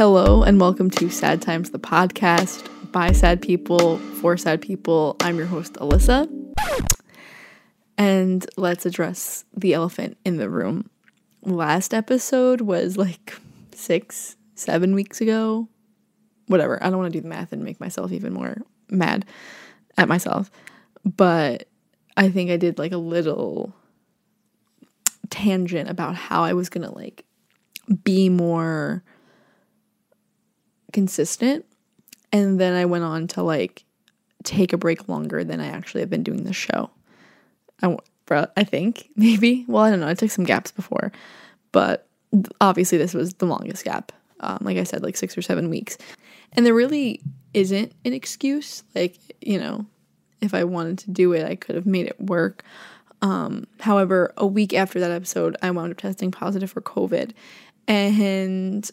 Hello, and welcome to Sad Times, the podcast by sad people for sad people. I'm your host, Alyssa. And let's address the elephant in the room. Last episode was like six, seven weeks ago. Whatever. I don't want to do the math and make myself even more mad at myself. But I think I did like a little tangent about how I was going to like be more consistent. And then I went on to like take a break longer than I actually have been doing the show. I, I think maybe. Well, I don't know. I took some gaps before, but obviously this was the longest gap. Um, like I said, like six or seven weeks. And there really isn't an excuse. Like, you know, if I wanted to do it, I could have made it work. Um, however, a week after that episode, I wound up testing positive for COVID. And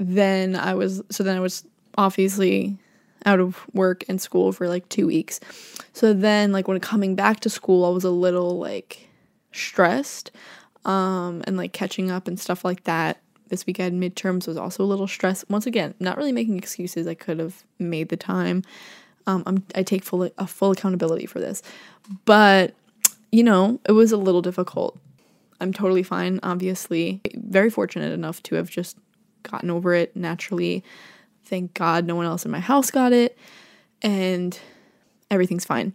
then I was, so then I was obviously out of work and school for like two weeks. So then, like, when coming back to school, I was a little like stressed um, and like catching up and stuff like that. This weekend midterms was also a little stressed. Once again, not really making excuses. I could have made the time. Um, I'm, I take full a full accountability for this, but you know, it was a little difficult. I'm totally fine, obviously. Very fortunate enough to have just gotten over it naturally. Thank God no one else in my house got it, and everything's fine.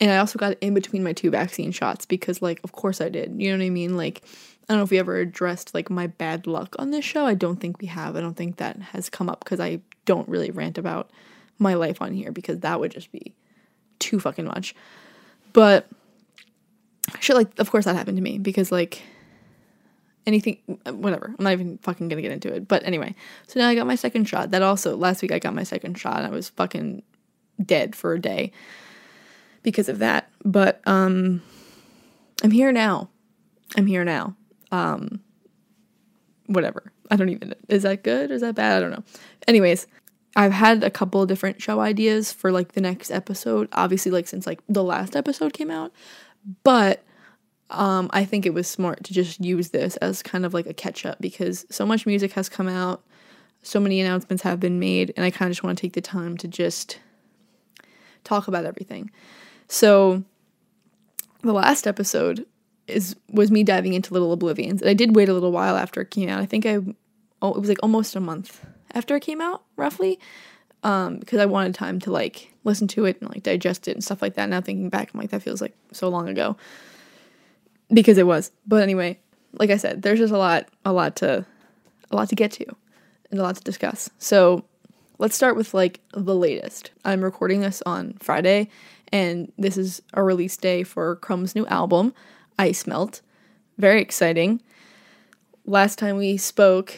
And I also got in between my two vaccine shots because, like, of course I did. You know what I mean? Like, I don't know if we ever addressed like my bad luck on this show. I don't think we have. I don't think that has come up because I don't really rant about my life on here because that would just be too fucking much. But shit like of course that happened to me because like anything whatever. I'm not even fucking gonna get into it. But anyway so now i got my second shot. That also last week i got my second shot and i was fucking dead for a day because of that. But um i'm here now. I'm here now. Um whatever. I don't even is that good is that bad? I don't know. Anyways i've had a couple different show ideas for like the next episode obviously like since like the last episode came out. But um, I think it was smart to just use this as kind of like a catch up because so much music has come out, so many announcements have been made, and I kind of just want to take the time to just talk about everything. So the last episode is was me diving into Little Oblivions, and I did wait a little while after it came out. I think I oh it was like almost a month after it came out, roughly, um, because I wanted time to like listen to it and like digest it and stuff like that. Now thinking back, I'm like that feels like so long ago because it was. But anyway, like I said, there's just a lot, a lot to, a lot to get to, and a lot to discuss. So let's start with like the latest. I'm recording this on Friday, and this is a release day for Crumb's new album, Ice Melt. Very exciting. Last time we spoke,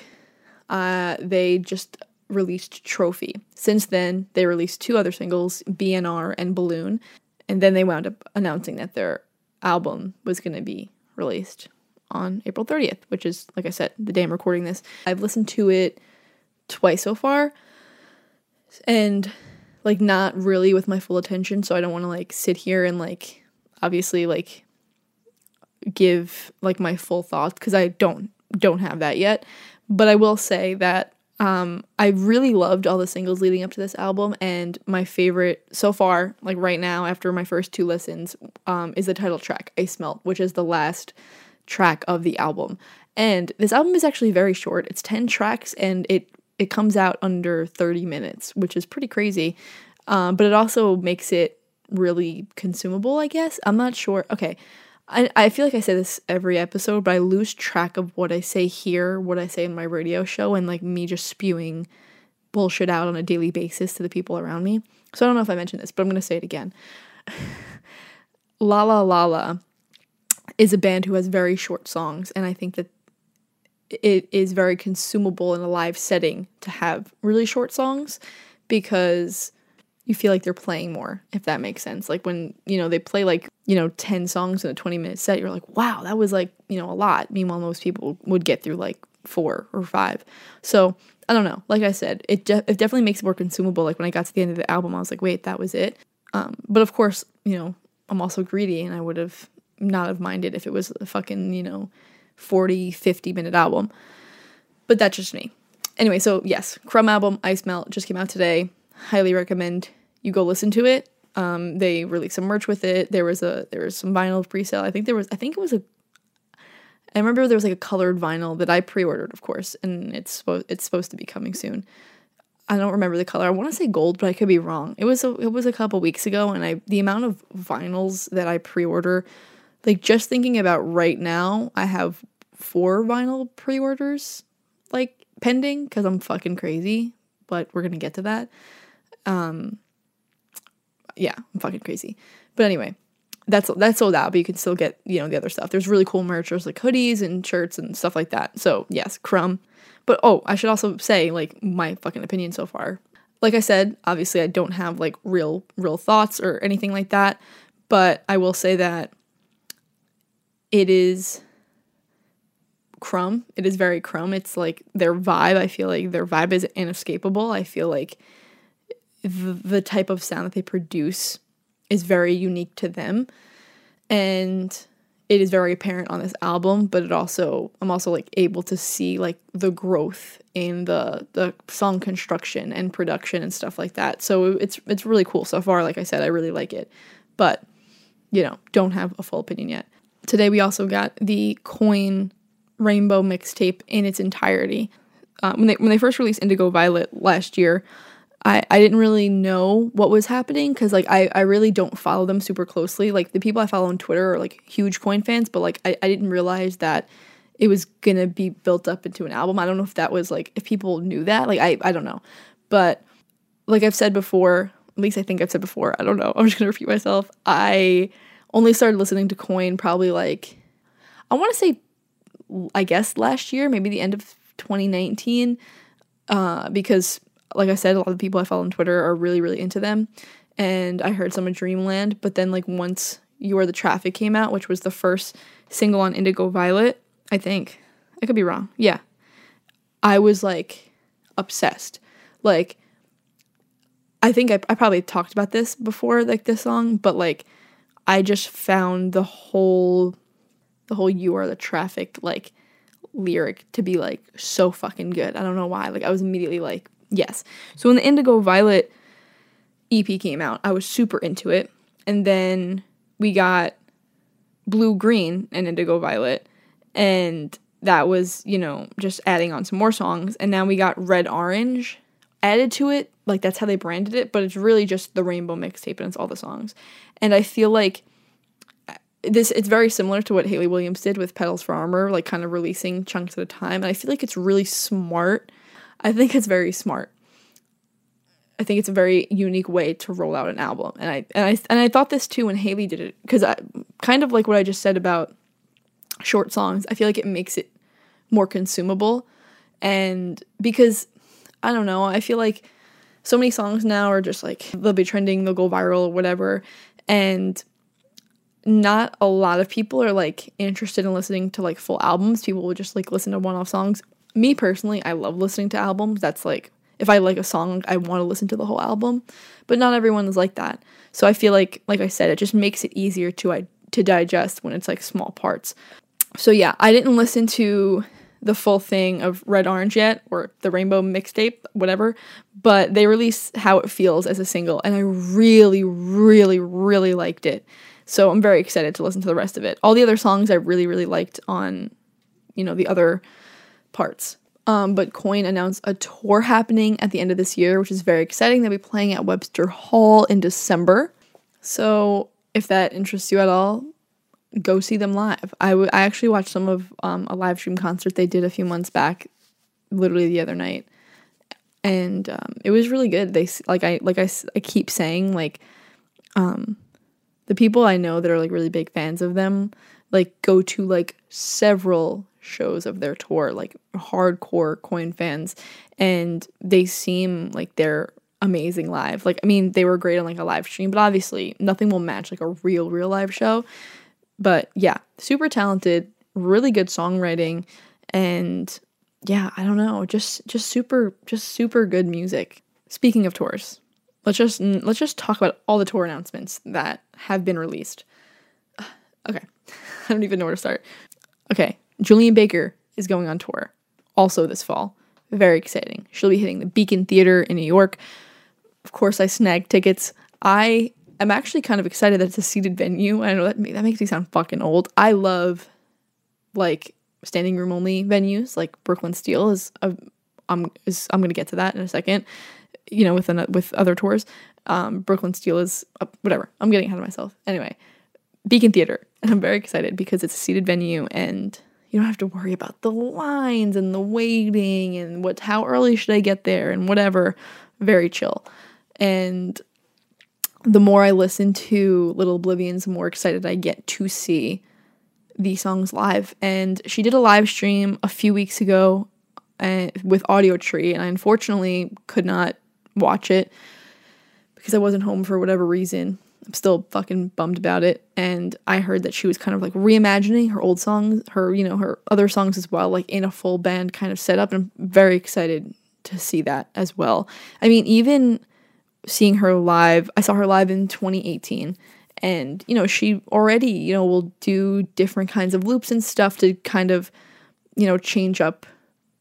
uh, they just released Trophy. Since then, they released two other singles, BNR and Balloon, and then they wound up announcing that their album was going to be released on April 30th, which is, like I said, the day I'm recording this. I've listened to it twice so far, and like not really with my full attention, so I don't want to like sit here and like obviously like give like my full thoughts because I don't don't have that yet. But I will say that um, I really loved all the singles leading up to this album, and my favorite so far, like right now, after my first two listens, um, is the title track, Ice Melt, which is the last track of the album. And this album is actually very short. It's 10 tracks, and it it comes out under 30 minutes, which is pretty crazy. Um, but it also makes it really consumable, I guess. I'm not sure. Okay, I, I feel like I say this every episode, but I lose track of what I say here, what I say in my radio show, and like me just spewing bullshit out on a daily basis to the people around me. So I don't know if I mentioned this, but I'm going to say it again. La La La La is a band who has very short songs, and I think that it is very consumable in a live setting to have really short songs because you feel like they're playing more, if that makes sense. Like when, you know, they play like, you know, 10 songs in a 20 minute set, you're like, wow, that was like, you know, a lot. Meanwhile, most people would get through like four or five. So I don't know. Like I said, it, de- it definitely makes it more consumable. Like when I got to the end of the album, I was like, wait, that was it. Um, but of course, you know, I'm also greedy and I would have not have minded if it was a fucking, you know, 40, 50 minute album. But that's just me. anyway, so yes, Crumb album Ice Melt just came out today. Highly recommend you go listen to it. Um, they released some merch with it. There was a there was some vinyl pre-sale. I think there was I think it was a I remember there was like a colored vinyl that I pre-ordered, of course, and it's supposed it's supposed to be coming soon. I don't remember the color. I want to say gold, but I could be wrong. It was a, it was a couple weeks ago, and I the amount of vinyls that I pre-order, like just thinking about right now, I have four vinyl pre-orders like pending because I'm fucking crazy. But we're gonna get to that. Um, yeah, I'm fucking crazy. But anyway, that's that's sold out, but you can still get you know the other stuff. There's really cool merch. There's like hoodies and shirts and stuff like that. So yes, crumb. But oh, I should also say like my fucking opinion so far. Like I said, obviously I don't have like real real thoughts or anything like that, but I will say that it is crumb. It is very crumb. It's like their vibe. I feel like their vibe is inescapable. I feel like the, the type of sound that they produce is very unique to them. And it is very apparent on this album but it also i'm also like able to see like the growth in the the song construction and production and stuff like that. So it's it's really cool so far. Like i said i really like it. But you know don't have a full opinion yet. Today we also got the coin rainbow mixtape in its entirety. Uh, when they when they first released indigo violet last year I, I didn't really know what was happening because like I, I really don't follow them super closely. Like the people I follow on Twitter are like huge coin fans, but like I, I didn't realize that it was gonna be built up into an album. I don't know if that was like if people knew that. Like I, I don't know. But like I've said before, at least I think I've said before, I don't know. I'm just gonna repeat myself. I only started listening to Coin probably like I wanna say I guess last year, maybe the end of 2019. Uh, because like I said, a lot of the people I follow on Twitter are really, really into them. And I heard some of Dreamland, but then like once You Are the Traffic came out, which was the first single on Indigo Violet, I think. I could be wrong. Yeah. I was like obsessed. Like I think I, I probably talked about this before, like this song, but like I just found the whole the whole You Are the Traffic like lyric to be like so fucking good. I don't know why. Like I was immediately like Yes. So when the Indigo Violet EP came out, I was super into it. And then we got Blue Green and Indigo Violet. And that was, you know, just adding on some more songs. And now we got Red Orange added to it. Like that's how they branded it. But it's really just the Rainbow mixtape and it's all the songs. And I feel like uh, this it's very similar to what Hayley Williams did with Petals for Armor, like kind of releasing chunks at a time. And I feel like it's really smart I think it's very smart. I think it's a very unique way to roll out an album, and I and I and I thought this too when Hayley did it because I kind of like what I just said about short songs. I feel like it makes it more consumable, and because I don't know, I feel like so many songs now are just like they'll be trending, they'll go viral or whatever, and not a lot of people are like interested in listening to like full albums. People will just like listen to one off songs me personally, I love listening to albums. That's like if I like a song, I want to listen to the whole album, but not everyone is like that. So I feel like like I said, it just makes it easier to I to digest when it's like small parts. So yeah, I didn't listen to the full thing of Red Orange yet or the Rainbow mixtape, whatever, but they released How It Feels as a single and I really really really liked it. So I'm very excited to listen to the rest of it. All the other songs I really really liked on you know the other parts. Um, but Coin announced a tour happening at the end of this year, which is very exciting. They'll be playing at Webster Hall in December. So if that interests you at all, go see them live. I, w- I actually watched some of um, a live stream concert they did a few months back, literally the other night, and um, it was really good. They like I like I, I keep saying like, um, the people I know that are like really big fans of them like go to like several shows of their tour, like hardcore coin fans, and they seem like they're amazing live. Like, I mean, they were great on like a live stream, but obviously nothing will match like a real, real live show. But yeah, super talented, really good songwriting, and yeah, I don't know, just just super, just super good music. Speaking of tours, let's just let's just talk about all the tour announcements that have been released. Okay, I don't even know where to start. Okay, Julien Baker is going on tour also this fall. Very exciting. She'll be hitting the Beacon Theater in New York. Of course, I snagged tickets. I am actually kind of excited that it's a seated venue. I know that that makes me sound fucking old. I love like standing room only venues. Like Brooklyn Steel is a, I'm is I'm gonna get to that in a second. You know, with an, with other tours, um, Brooklyn Steel is uh, whatever. I'm getting ahead of myself. Anyway, Beacon Theater, and I'm very excited because it's a seated venue and you don't have to worry about the lines and the waiting and what how early should I get there and whatever. Very chill. And the more I listen to Little Oblivions, the more excited I get to see the songs live. And she did a live stream a few weeks ago uh, with Audiotree, and I unfortunately could not watch it because I wasn't home for whatever reason. I'm still fucking bummed about it. And I heard that she was kind of like reimagining her old songs, her, you know, her other songs as well, like in a full band kind of setup. And I'm very excited to see that as well. I mean, even seeing her live, I saw her live in 2018 and you know she already you know will do different kinds of loops and stuff to kind of you know change up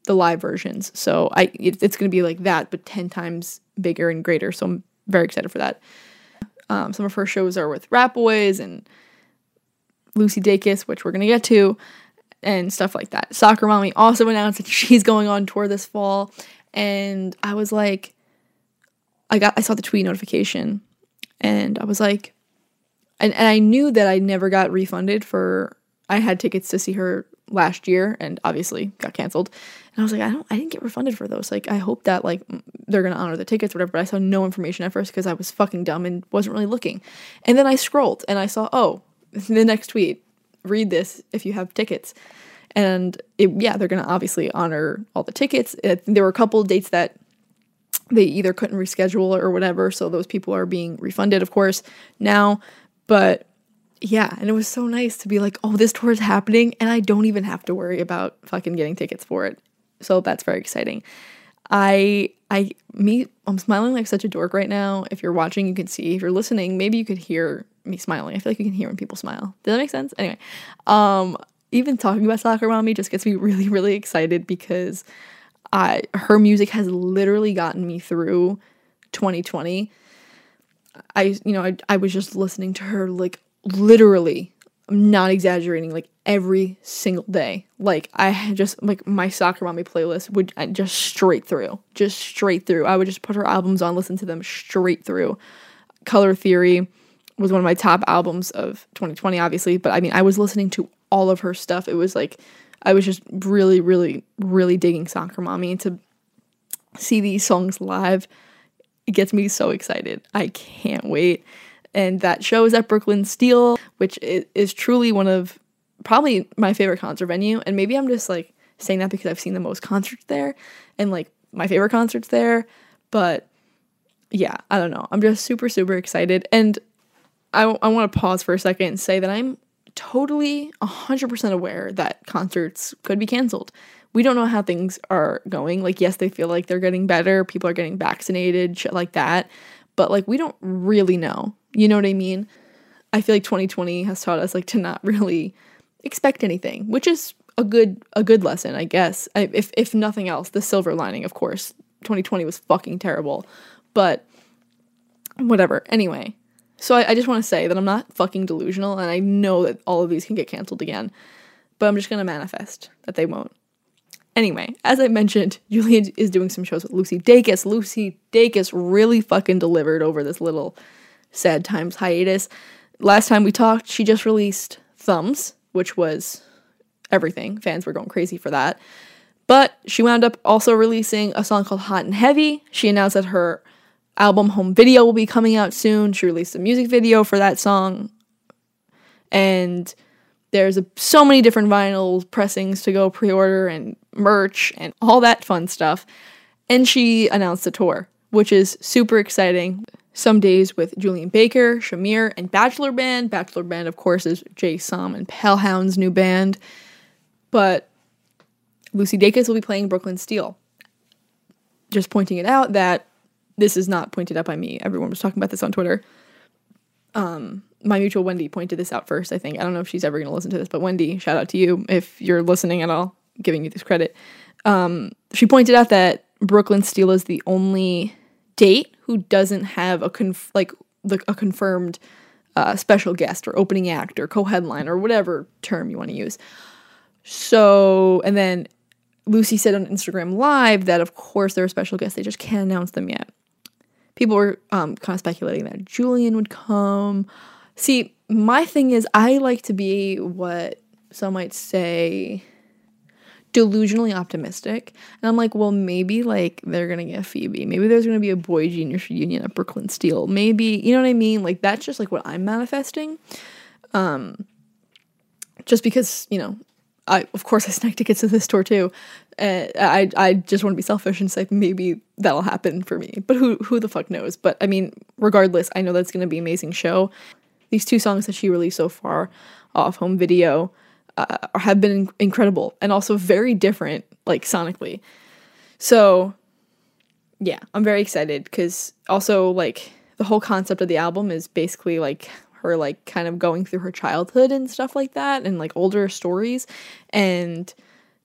the live versions so i it, it's going to be like that but 10 times bigger and greater so i'm very excited for that um, some of her shows are with Rap Boys and lucy dacus which we're going to get to and stuff like that. Soccer mommy also announced that she's going on tour this fall and i was like i got i saw the tweet notification and i was like and, and I knew that I never got refunded for I had tickets to see her last year and obviously got canceled. And I was like, I don't I didn't get refunded for those. Like I hope that like they're gonna honor the tickets, whatever. But I saw no information at first because I was fucking dumb and wasn't really looking. And then I scrolled and I saw, oh, the next tweet, read this if you have tickets. And it, yeah, they're gonna obviously honor all the tickets. It, there were a couple of dates that they either couldn't reschedule or whatever, so those people are being refunded, of course. Now but yeah, and it was so nice to be like, oh, this tour is happening, and I don't even have to worry about fucking getting tickets for it. So that's very exciting. I I me I'm smiling like such a dork right now. If you're watching, you can see. If you're listening, maybe you could hear me smiling. I feel like you can hear when people smile. Does that make sense? Anyway, um, even talking about soccer mommy just gets me really really excited because I her music has literally gotten me through 2020 I, you know, I, I was just listening to her like literally, I'm not exaggerating, like every single day. Like I just like my soccer mommy playlist would uh, just straight through, just straight through. I would just put her albums on, listen to them straight through. Color Theory was one of my top albums of 2020, obviously, but I mean, I was listening to all of her stuff. It was like I was just really, really, really digging Soccer Mommy to see these songs live it gets me so excited. I can't wait. And that show is at Brooklyn Steel, which is truly one of probably my favorite concert venue. And maybe I'm just like saying that because I've seen the most concerts there and like my favorite concerts there. But yeah, I don't know. I'm just super, super excited. And I, I want to pause for a second and say that I'm totally 100% aware that concerts could be canceled we don't know how things are going. Like, yes, they feel like they're getting better, people are getting vaccinated, shit like that. But like, we don't really know. You know what I mean? I feel like 2020 has taught us like to not really expect anything, which is a good a good lesson, I guess. I, if if nothing else, the silver lining, of course. 2020 was fucking terrible, but whatever. Anyway, so I, I just want to say that I'm not fucking delusional, and I know that all of these can get canceled again, but I'm just gonna manifest that they won't. Anyway, as I mentioned, Julien is doing some shows with Lucy Dacus. Lucy Dacus really fucking delivered over this little sad times hiatus. Last time we talked, she just released Thumbs, which was everything. Fans were going crazy for that. But she wound up also releasing a song called Hot and Heavy. She announced that her album home video will be coming out soon. She released a music video for that song. And there's a, so many different vinyl pressings to go pre order and merch and all that fun stuff. And she announced a tour, which is super exciting. Some days with Julien Baker, Shamir, and Bachelor Band. Bachelor Band, of course, is Jay Som and Palehound's new band. But Lucy Dacus will be playing Brooklyn Steel. Just pointing it out that this is not pointed out by me. Everyone was talking about this on Twitter. Um, my mutual Wendy pointed this out first, I think. I don't know if she's ever going to listen to this, but Wendy, shout out to you if you're listening at all, giving you this credit. Um, she pointed out that Brooklyn Steel is the only date who doesn't have a conf- like the, a confirmed uh, special guest or opening act or co-headline or whatever term you want to use. So, and then Lucy said on Instagram Live that of course they're a special guest, they just can't announce them yet. People were um, kind of speculating that Julien would come. See, my thing is, I like to be what some might say delusionally optimistic. And I'm like, well, maybe like they're gonna get Phoebe. Maybe there's gonna be a boy genius reunion at Brooklyn Steel. Maybe you know what I mean? Like that's just like what I'm manifesting. Um just because, you know, I of course I snag tickets to this tour too. Uh, I I just want to be selfish and say maybe that'll happen for me. But who who the fuck knows? But I mean, regardless, I know that's gonna be amazing show. These two songs that she released so far off home video uh, have been incredible and also very different, like sonically. So, yeah, I'm very excited because also like the whole concept of the album is basically like her like kind of going through her childhood and stuff like that and like older stories and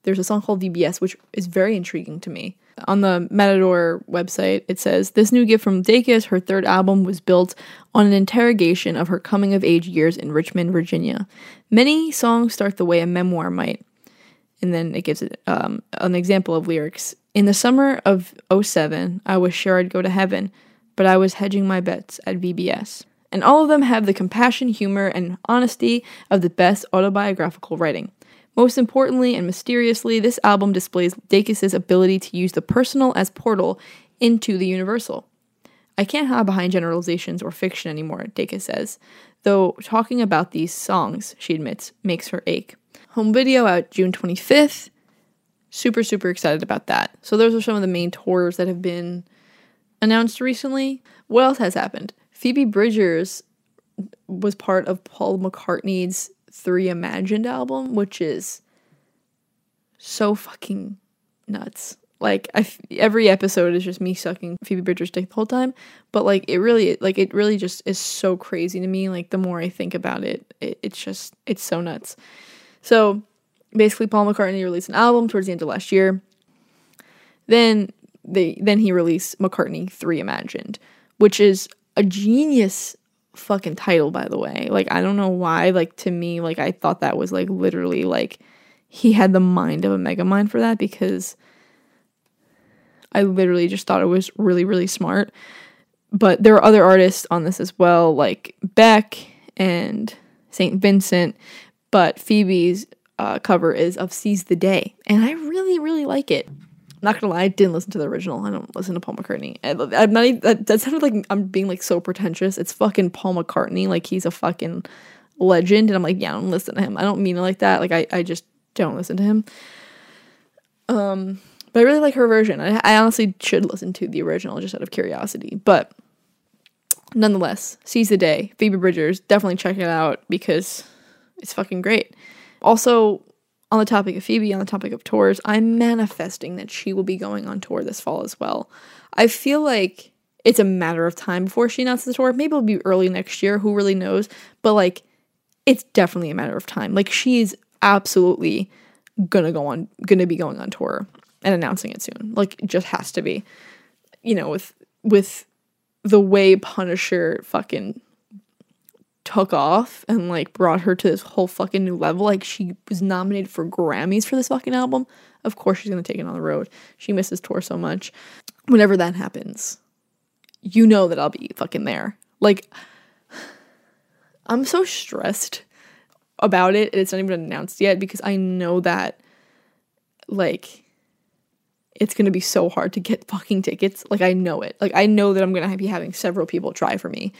there's a song called VBS which is very intriguing to me on the Matador website, it says this new gift from Dacus, her third album, was built on an interrogation of her coming of age years in Richmond, Virginia. Many songs start the way a memoir might. And then it gives um, an example of lyrics. In the summer of 07, I was sure I'd go to heaven, but I was hedging my bets at VBS. And all of them have the compassion, humor, and honesty of the best autobiographical writing. Most importantly and mysteriously, this album displays Dacus' ability to use the personal as portal into the universal. I can't hide behind generalizations or fiction anymore, Dacus says, though talking about these songs, she admits, makes her ache. Home video out June 25th. Super, super excited about that. So, those are some of the main tours that have been announced recently. What else has happened? Phoebe Bridgers was part of Paul McCartney's Three Imagined album, which is so fucking nuts. Like I, every episode is just me sucking Phoebe Bridgers' dick the whole time, but like it really, like it really just is so crazy to me. Like the more I think about it, it it's just it's so nuts. So basically, Paul McCartney released an album towards the end of last year. Then they then he released McCartney Three Imagined, which is a genius fucking title by the way like i don't know why like to me like i thought that was like literally like he had the mind of a megamind for that because i literally just thought it was really really smart but there are other artists on this as well like beck and saint vincent but phoebe's uh, cover is of seize the day and i really really like it I'm not gonna lie, I didn't listen to the original. I don't listen to Paul McCartney. I, am not even, that, that sounded like I'm being like so pretentious. It's fucking Paul McCartney. Like he's a fucking legend. And I'm like, yeah, I don't listen to him. I don't mean it like that. Like I, I just don't listen to him. Um, but I really like her version. I, I honestly should listen to the original just out of curiosity. But nonetheless, seize the day. Phoebe Bridgers, definitely check it out because it's fucking great. Also, on the topic of Phoebe, on the topic of tours, I'm manifesting that she will be going on tour this fall as well. I feel like it's a matter of time before she announces the tour. Maybe it'll be early next year, who really knows? But like it's definitely a matter of time. Like she's absolutely gonna go on gonna be going on tour and announcing it soon. Like it just has to be. You know, with with the way Punisher fucking took off and like brought her to this whole fucking new level. Like she was nominated for Grammys for this fucking album. Of course she's gonna take it on the road. She misses tour so much. Whenever that happens, you know that I'll be fucking there. Like I'm so stressed about it it's not even announced yet because I know that like it's gonna be so hard to get fucking tickets. Like I know it. Like I know that I'm gonna be having several people try for me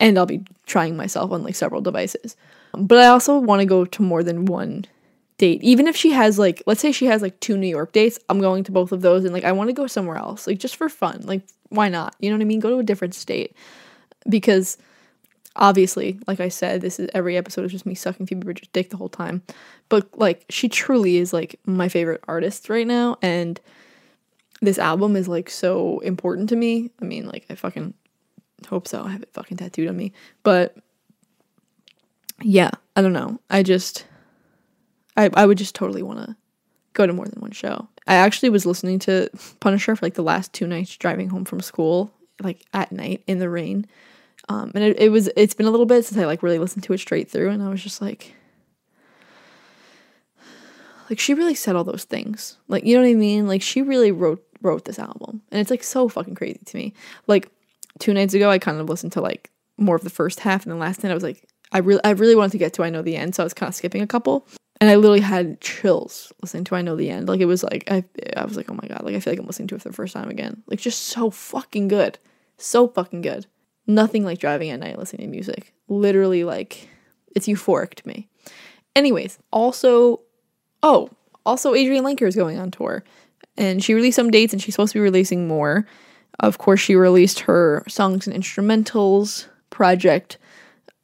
and I'll be trying myself on like several devices. But I also want to go to more than one date. Even if she has like let's say she has like two New York dates, I'm going to both of those and like I want to go somewhere else. Like just for fun. Like why not? You know what I mean? Go to a different state. Because obviously, like I said, this is every episode is just me sucking Phoebe Bridgers' dick the whole time. But like she truly is like my favorite artist right now and this album is like so important to me. I mean, like I fucking Hope so. I have it fucking tattooed on me. But yeah, I don't know. I just I I would just totally want to go to more than one show. I actually was listening to Punisher for like the last two nights driving home from school, like at night in the rain. Um, and it, it was it's been a little bit since I like really listened to it straight through, and I was just like, like she really said all those things. Like you know what I mean? Like she really wrote wrote this album, and it's like so fucking crazy to me. Like two nights ago, I kind of listened to like more of the first half, and then last night I was like, I really I really wanted to get to I know the end, so I was kind of skipping a couple and I literally had chills listening to I Know the End. Like it was like I I was like, oh my god, like I feel like I'm listening to it for the first time again. Like just so fucking good. So fucking good. Nothing like driving at night listening to music. Literally like it's euphoric to me. Anyways, also oh, also Adrianne Lenker is going on tour. And she released some dates and she's supposed to be releasing more. Of course, she released her songs and instrumentals project,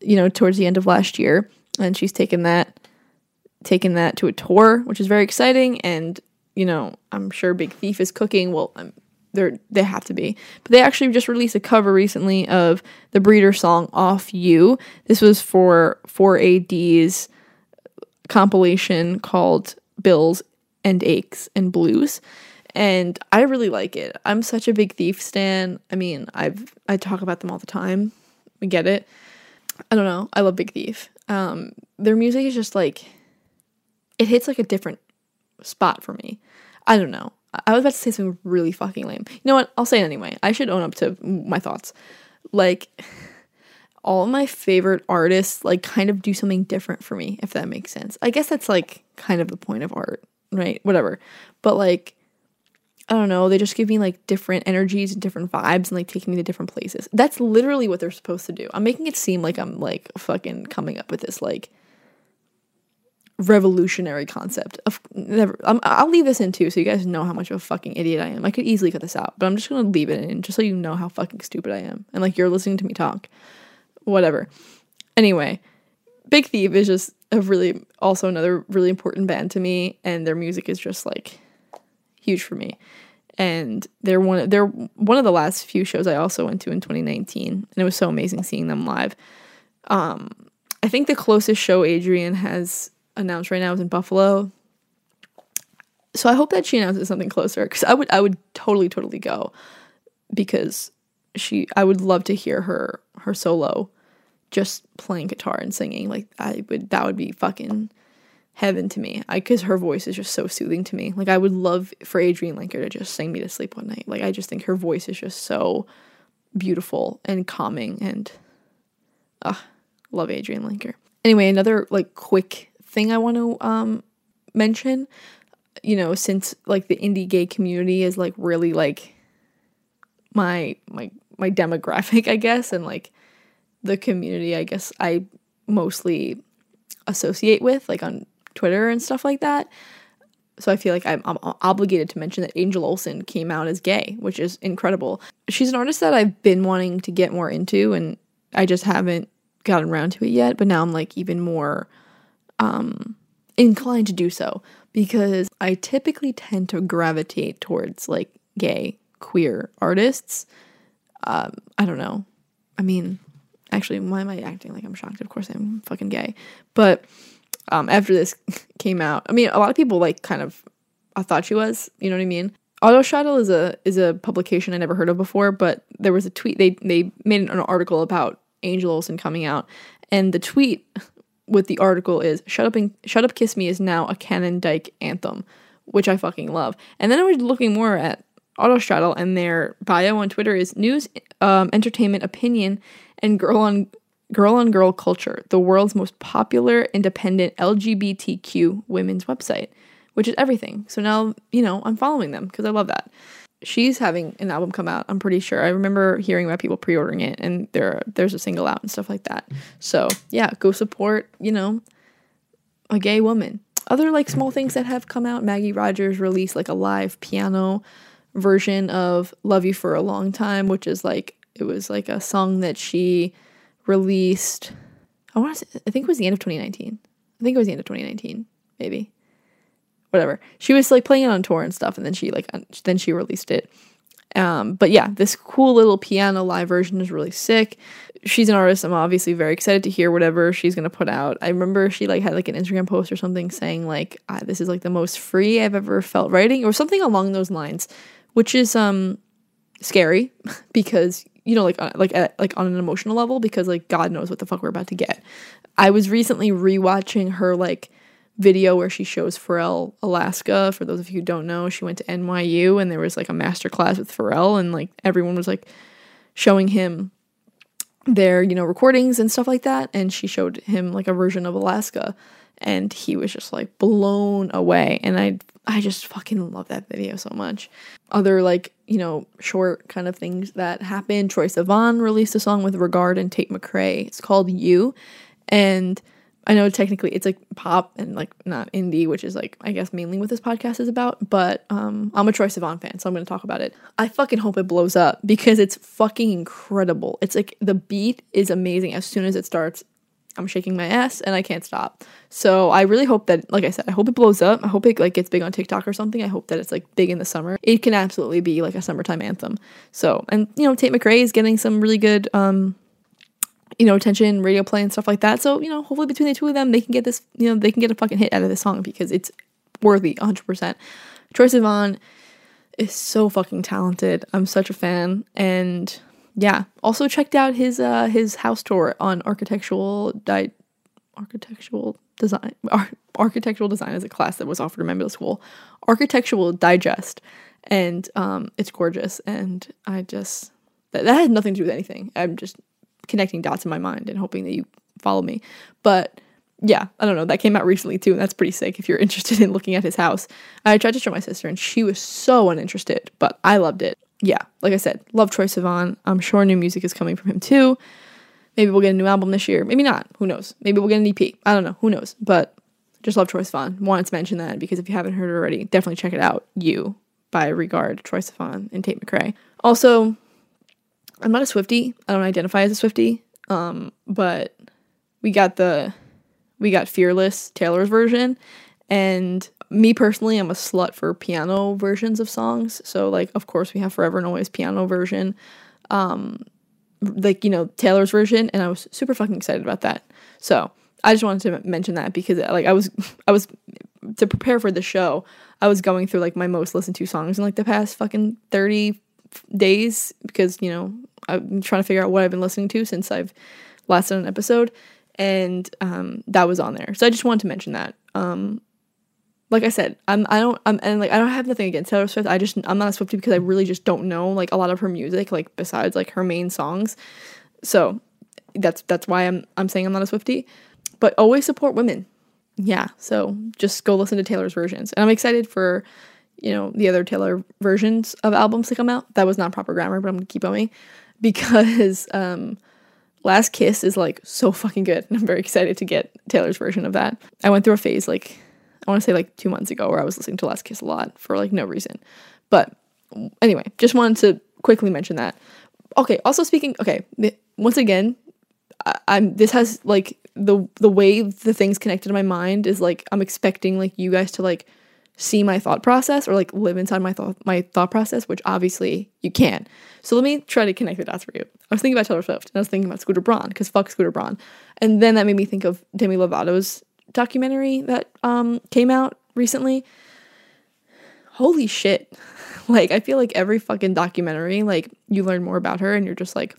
you know, towards the end of last year. And she's taken that taken that to a tour, which is very exciting. And you know, I'm sure Big Thief is cooking. Well, um, I'm, they're they have to be, but they actually just released a cover recently of the Breeder song "Off You." This was for 4AD's compilation called "Bills and Aches and Blues." And I really like it. I'm such a big Thief stan. I mean, I've I talk about them all the time. We get it. I don't know. I love Big Thief. Um, their music is just like it hits like a different spot for me. I don't know. I was about to say something really fucking lame. You know what? I'll say it anyway. I should own up to my thoughts. Like all my favorite artists like kind of do something different for me, if that makes sense. I guess that's like kind of the point of art, right? Whatever. But like I don't know, they just give me like different energies and different vibes and like taking me to different places. That's literally what they're supposed to do. I'm making it seem like I'm like fucking coming up with this like revolutionary concept of never i will leave this in too so you guys know how much of a fucking idiot i am i could easily cut this out but i'm just gonna leave it in just so you know how fucking stupid i am and like you're listening to me talk whatever anyway big thief is just a really also another really important band to me and their music is just like huge for me and they're one of, they're one of the last few shows i also went to in 2019 and it was so amazing seeing them live um i think the closest show adrianne has announced right now is in Buffalo. So I hope that she announces something closer because I would I would totally totally go because she I would love to hear her her solo just playing guitar and singing like I would that would be fucking heaven to me. I cuz her voice is just so soothing to me. Like I would love for Adrianne Lenker to just sing me to sleep one night. Like I just think her voice is just so beautiful and calming and ah, love Adrianne Lenker. Anyway, another like quick thing I want to um mention. You know, since like the indie gay community is like really like my my my demographic, I guess, and like the community I guess I mostly associate with, like on Twitter and stuff like that. So I feel like I'm, I'm, obligated to mention that Angel Olsen came out as gay, which is incredible. She's an artist that I've been wanting to get more into, and I just haven't gotten around to it yet. But now I'm like even more um, inclined to do so because I typically tend to gravitate towards like gay, queer artists. Um, I don't know. I mean, actually, why am I acting like I'm shocked? Of course, I'm fucking gay. But um, after this came out, I mean, a lot of people like kind of I thought she was. You know what I mean? Autostraddle is a is a publication I never heard of before, but there was a tweet they they made an article about Angel Olsen coming out, and the tweet with the article is "Shut Up and Shut Up Kiss Me" is now a canon Dyke anthem, which I fucking love. And then I was looking more at Autostraddle, and their bio on Twitter is news, um, entertainment, opinion, and girl on girl on girl culture, the world's most popular independent LGBTQ women's website, which is everything. So now you know I'm following them because I love that she's having an album come out. I'm pretty sure. I remember hearing about people pre-ordering it, and there there's a single out and stuff like that. So yeah, go support. You know, a gay woman. Other like small things that have come out. Maggie Rogers released like a live piano version of "Love You for a Long Time," which is like it was like a song that she released. I want to. I think it was the end of 2019. I think it was the end of 2019, maybe whatever. She was like playing it on tour and stuff, and then she like un- then she released it. Um, but yeah, this cool little piano live version is really sick. She's an artist. I'm obviously very excited to hear whatever she's gonna put out. I remember she like had like an Instagram post or something saying like ah, this is like the most free I've ever felt writing or something along those lines, which is um scary because you know like uh, like at, like on an emotional level because like God knows what the fuck we're about to get. I was recently rewatching her like video where she shows Pharrell Alaska. For those of you who don't know, she went to NYU and there was like a master class with Pharrell and like everyone was like showing him their, you know, recordings and stuff like that. And she showed him like a version of Alaska and he was just like blown away. And I I just fucking love that video so much. Other like, you know, short kind of things that happened. Troye Sivan released a song with Regard and Tate McRae. It's called You. And I know technically it's like pop and like not indie, which is like I guess mainly what this podcast is about. But um, I'm a Troye Sivan fan, so I'm gonna talk about it. I fucking hope it blows up because it's fucking incredible. It's like the beat is amazing. As soon as it starts, I'm shaking my ass and I can't stop. So I really hope that, like I said, I hope it blows up. I hope it like gets big on TikTok or something. I hope that it's like big in the summer. It can absolutely be like a summertime anthem. So and you know Tate McRae is getting some really good um you know, attention, radio play, and stuff like that. So, you know, hopefully between the two of them, they can get this, you know, they can get a fucking hit out of this song because it's worthy 100%. Troye Sivan is so fucking talented. I'm such a fan. And yeah, also checked out his uh his house tour on architectural di- architectural design ar- architectural design is a class that was offered in my middle school. Architectural digest and um it's gorgeous and I just that, that had nothing to do with anything. I'm just connecting dots in my mind and hoping that you follow me. But yeah, I don't know. That came out recently too, and that's pretty sick if you're interested in looking at his house. I tried to show my sister, and she was so uninterested, but I loved it. Yeah, like I said, love Troye Sivan. I'm sure new music is coming from him too. Maybe we'll get a new album this year. Maybe not. Who knows? Maybe we'll get an EP. I don't know. Who knows? But just love Troye Sivan. Wanted to mention that because if you haven't heard it already, definitely check it out. You by Regard, Troye Sivan, and Tate McRae. Also, I'm not a Swiftie. I don't identify as a Swiftie. Um, but we got the we got Fearless Taylor's version, and me personally, I'm a slut for piano versions of songs. So like, of course, we have Forever and Always piano version, um, like you know Taylor's version, and I was super fucking excited about that. So I just wanted to mention that because like I was I was to prepare for the show, I was going through like my most listened to songs in like the past fucking 30 days because you know I'm trying to figure out what I've been listening to since I've last done an episode, and um, that was on there. So I just wanted to mention that. Um, like I said, I'm I don't I'm and like I don't have nothing against Taylor Swift. I just I'm not a Swiftie because I really just don't know like a lot of her music like besides like her main songs. So that's that's why I'm I'm saying I'm not a Swiftie. But always support women. Yeah. So just go listen to Taylor's versions. And I'm excited for you know the other Taylor versions of albums to come out. That was not proper grammar, but I'm gonna keep going because um, Last Kiss is like so fucking good. And I'm very excited to get Taylor's version of that. I went through a phase like I want to say like two months ago where I was listening to Last Kiss a lot for like no reason. But anyway, just wanted to quickly mention that. Okay, also speaking, okay, once again, I, I'm this has like the the way the things connected to my mind is like I'm expecting like you guys to like see my thought process or like live inside my thought my thought process, which obviously you can. So let me try to connect the dots for you. I was thinking about Taylor Swift and I was thinking about Scooter Braun because fuck Scooter Braun, and then that made me think of Demi Lovato's documentary that um came out recently. Holy shit! Like I feel like every fucking documentary, like you learn more about her and you're just like,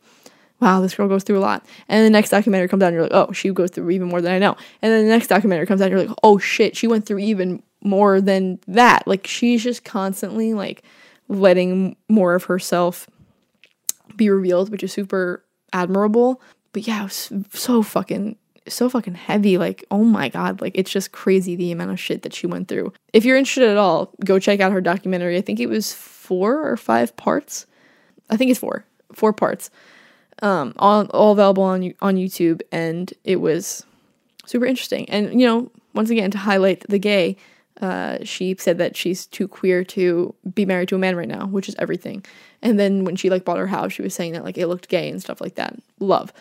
wow, this girl goes through a lot. And the next documentary comes out and you're like, oh, she goes through even more than I know. And then the next documentary comes out and you're like, oh shit, she went through even more than that. Like she's just constantly like letting more of herself be revealed, which is super admirable. But yeah, it was so fucking so fucking heavy. Like, oh my god, like it's just crazy the amount of shit that she went through. If you're interested at all, go check out her documentary. I think it was four or five parts. I think it's four. Four parts. Um, all, all available on on YouTube, and it was super interesting. And you know, once again, to highlight the gay, uh, she said that she's too queer to be married to a man right now, which is everything. And then when she like bought her house, she was saying that like it looked gay and stuff like that. Love.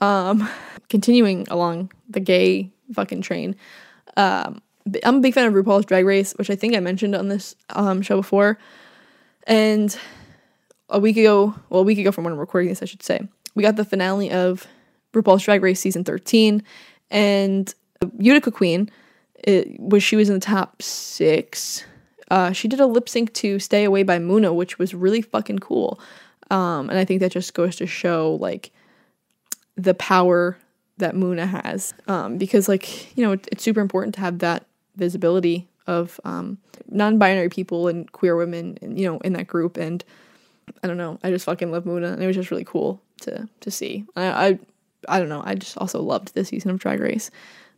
Um, continuing along the gay fucking train. Um, I'm a big fan of RuPaul's Drag Race, which I think I mentioned on this um, show before. And a week ago, well, a week ago from when I'm recording this, I should say, we got the finale of RuPaul's Drag Race season 13, and Utica Queen, it was she was in the top six. Uh, she did a lip sync to "Stay Away" by Muna, which was really fucking cool. Um, and I think that just goes to show like the power that Muna has, um, because like you know it, it's super important to have that visibility of um, non-binary people and queer women, and, you know, in that group. And I don't know, I just fucking love Muna, and it was just really cool to to see. I I, I don't know, I just also loved this season of Drag Race.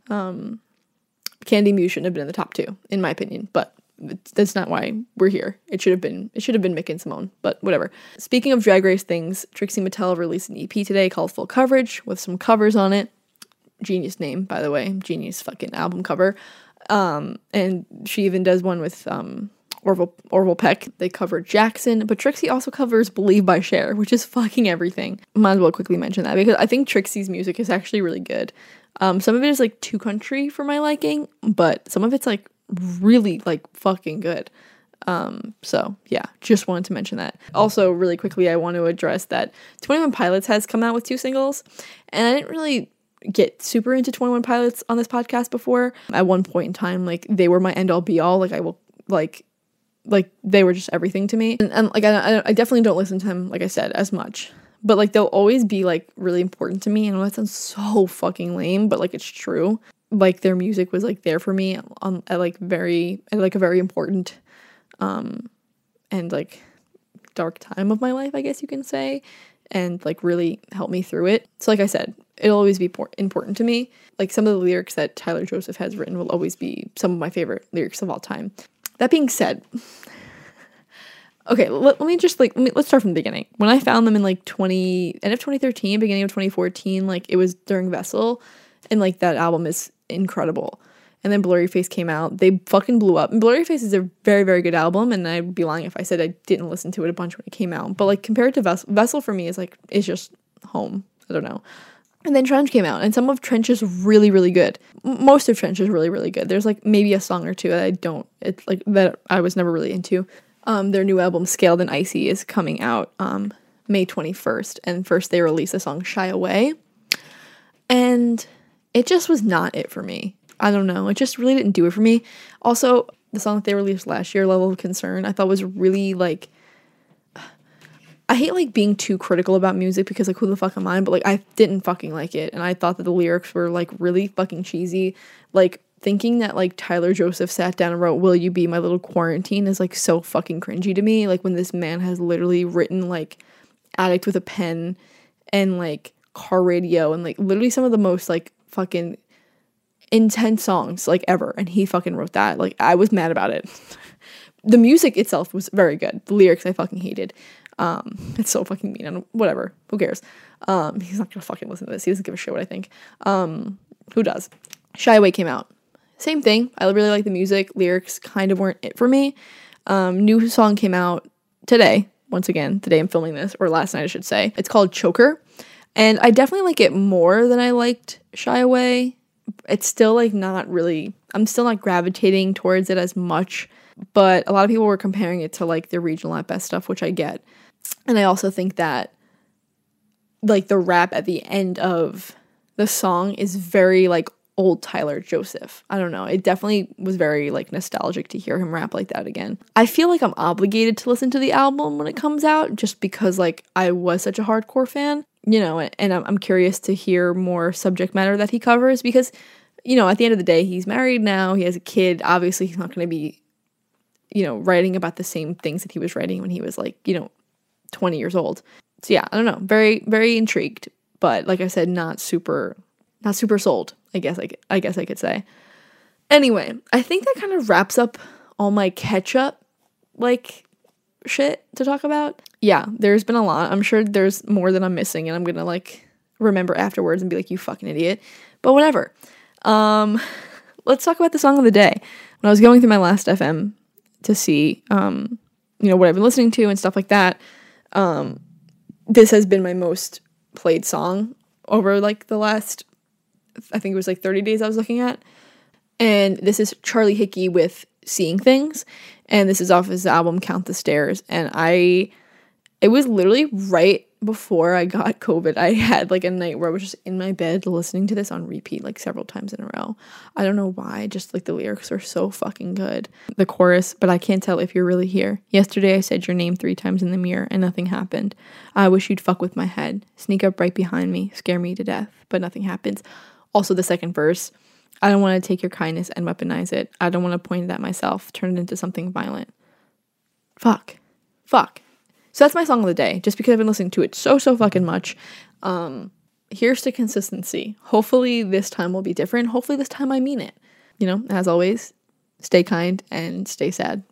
Um, Kandy Muse shouldn't have been in the top two, in my opinion, but that's not why we're here. It should have been it should have been Mick and Symone, but whatever. Speaking of Drag Race things, Trixie Mattel released an EP today called Full Coverage with some covers on it. Genius name, by the way. Genius fucking album cover. Um, and she even does one with um, Orville Orville Peck. They cover Jackson, but Trixie also covers Believe by Cher, which is fucking everything. Might as well quickly mention that because I think Trixie's music is actually really good. Um, some of it is like too country for my liking, but some of it's like really like fucking good. Um, so yeah, just wanted to mention that. Also, really quickly, I want to address that 21 Pilots has come out with two singles, and I didn't really get super into 21 Pilots on this podcast before. At one point in time, like they were my end all be all. Like I will like like they were just everything to me. And, and like I, I definitely don't listen to them like I said as much. But like they'll always be like really important to me. And that sounds so fucking lame, but like it's true. Like their music was like there for me on at like very at like a very important um and like dark time of my life, I guess you can say and like really help me through it. So, like I said, it'll always be important to me. Like some of the lyrics that Tyler Joseph has written will always be some of my favorite lyrics of all time. That being said, okay, let, let me just like let let's start from the beginning. When I found them in like 20 end of 2013, beginning of 2014, like it was during Vessel, and like that album is incredible and then Blurryface came out. They fucking blew up. And Blurryface is a very, very good album, and I'd be lying if I said I didn't listen to it a bunch when it came out. But like compared to Vessel, Vessel for me is like it's just home. I don't know. And then Trench came out, and some of Trench is really, really good. Most of Trench is really, really good. There's like maybe a song or two that I don't, it's like that I was never really into. Um, their new album, Scaled and Icy, is coming out um, May 21st, and first they release the song Shy Away. And it just was not it for me. I don't know. It just really didn't do it for me. Also, the song that they released last year, Level of Concern, I thought was really like I hate like being too critical about music because like who the fuck am I? But like I didn't fucking like it and I thought that the lyrics were like really fucking cheesy. Like thinking that like Tyler Joseph sat down and wrote Will You Be My Little Quarantine is like so fucking cringy to me. Like when this man has literally written like Addict with a Pen and like car radio and like literally some of the most like fucking intense songs like ever. And he fucking wrote that. Like i was mad about it. The music itself was very good. The lyrics i fucking hated. Um it's so fucking mean. And whatever. Who cares? Um he's not gonna fucking listen to this. He doesn't give a shit what i think. Um who does? Shy away came out. Same thing. I really like the music. Lyrics kind of weren't it for me. Um new song came out today once again today i'm filming this or last night i should say. It's called choker and i definitely like it more than i liked shy away it's still like not really I'm still not gravitating towards it as much, but a lot of people were comparing it to like the regional at best stuff, which I get. And I also think that like the rap at the end of the song is very like old Tyler Joseph. I don't know. It definitely was very like nostalgic to hear him rap like that again. I feel like I'm obligated to listen to the album when it comes out just because like I was such a hardcore fan you know, and I'm, curious to hear more subject matter that he covers because, you know, at the end of the day, he's married now, he has a kid. Obviously, he's not going to be, you know, writing about the same things that he was writing when he was like, you know, 20 years old. So yeah, I don't know, very, very intrigued, but like I said, not super, not super sold. I guess I, I guess I could say. Anyway, I think that kind of wraps up all my catch up like shit to talk about. Yeah, there's been a lot. I'm sure there's more that I'm missing and I'm to like remember afterwards and be like you fucking idiot. But whatever. Um let's talk about the song of the day. When I was going through my Last.fm to see um you know what I've been listening to and stuff like that, um this has been my most played song over like the last I think it was like 30 days I was looking at. And this is Charlie Hickey with Seeing Things and this is off his album Count the Stairs and I It was literally right before I got COVID. I had like a night where I was just in my bed listening to this on repeat like several times in a row. I don't know why, just like the lyrics are so fucking good. The chorus, but I can't tell if you're really here. Yesterday I said your name three times in the mirror and nothing happened. I wish you'd fuck with my head, sneak up right behind me, scare me to death, but nothing happens. Also, the second verse. I don't want to take your kindness and weaponize it. I don't want to point it at myself, turn it into something violent. Fuck. Fuck. So that's my song of the day, just because I've been listening to it so, so fucking much. Um, here's to consistency. Hopefully, this time will be different. Hopefully, this time I mean it. You know, as always, stay kind and stay sad.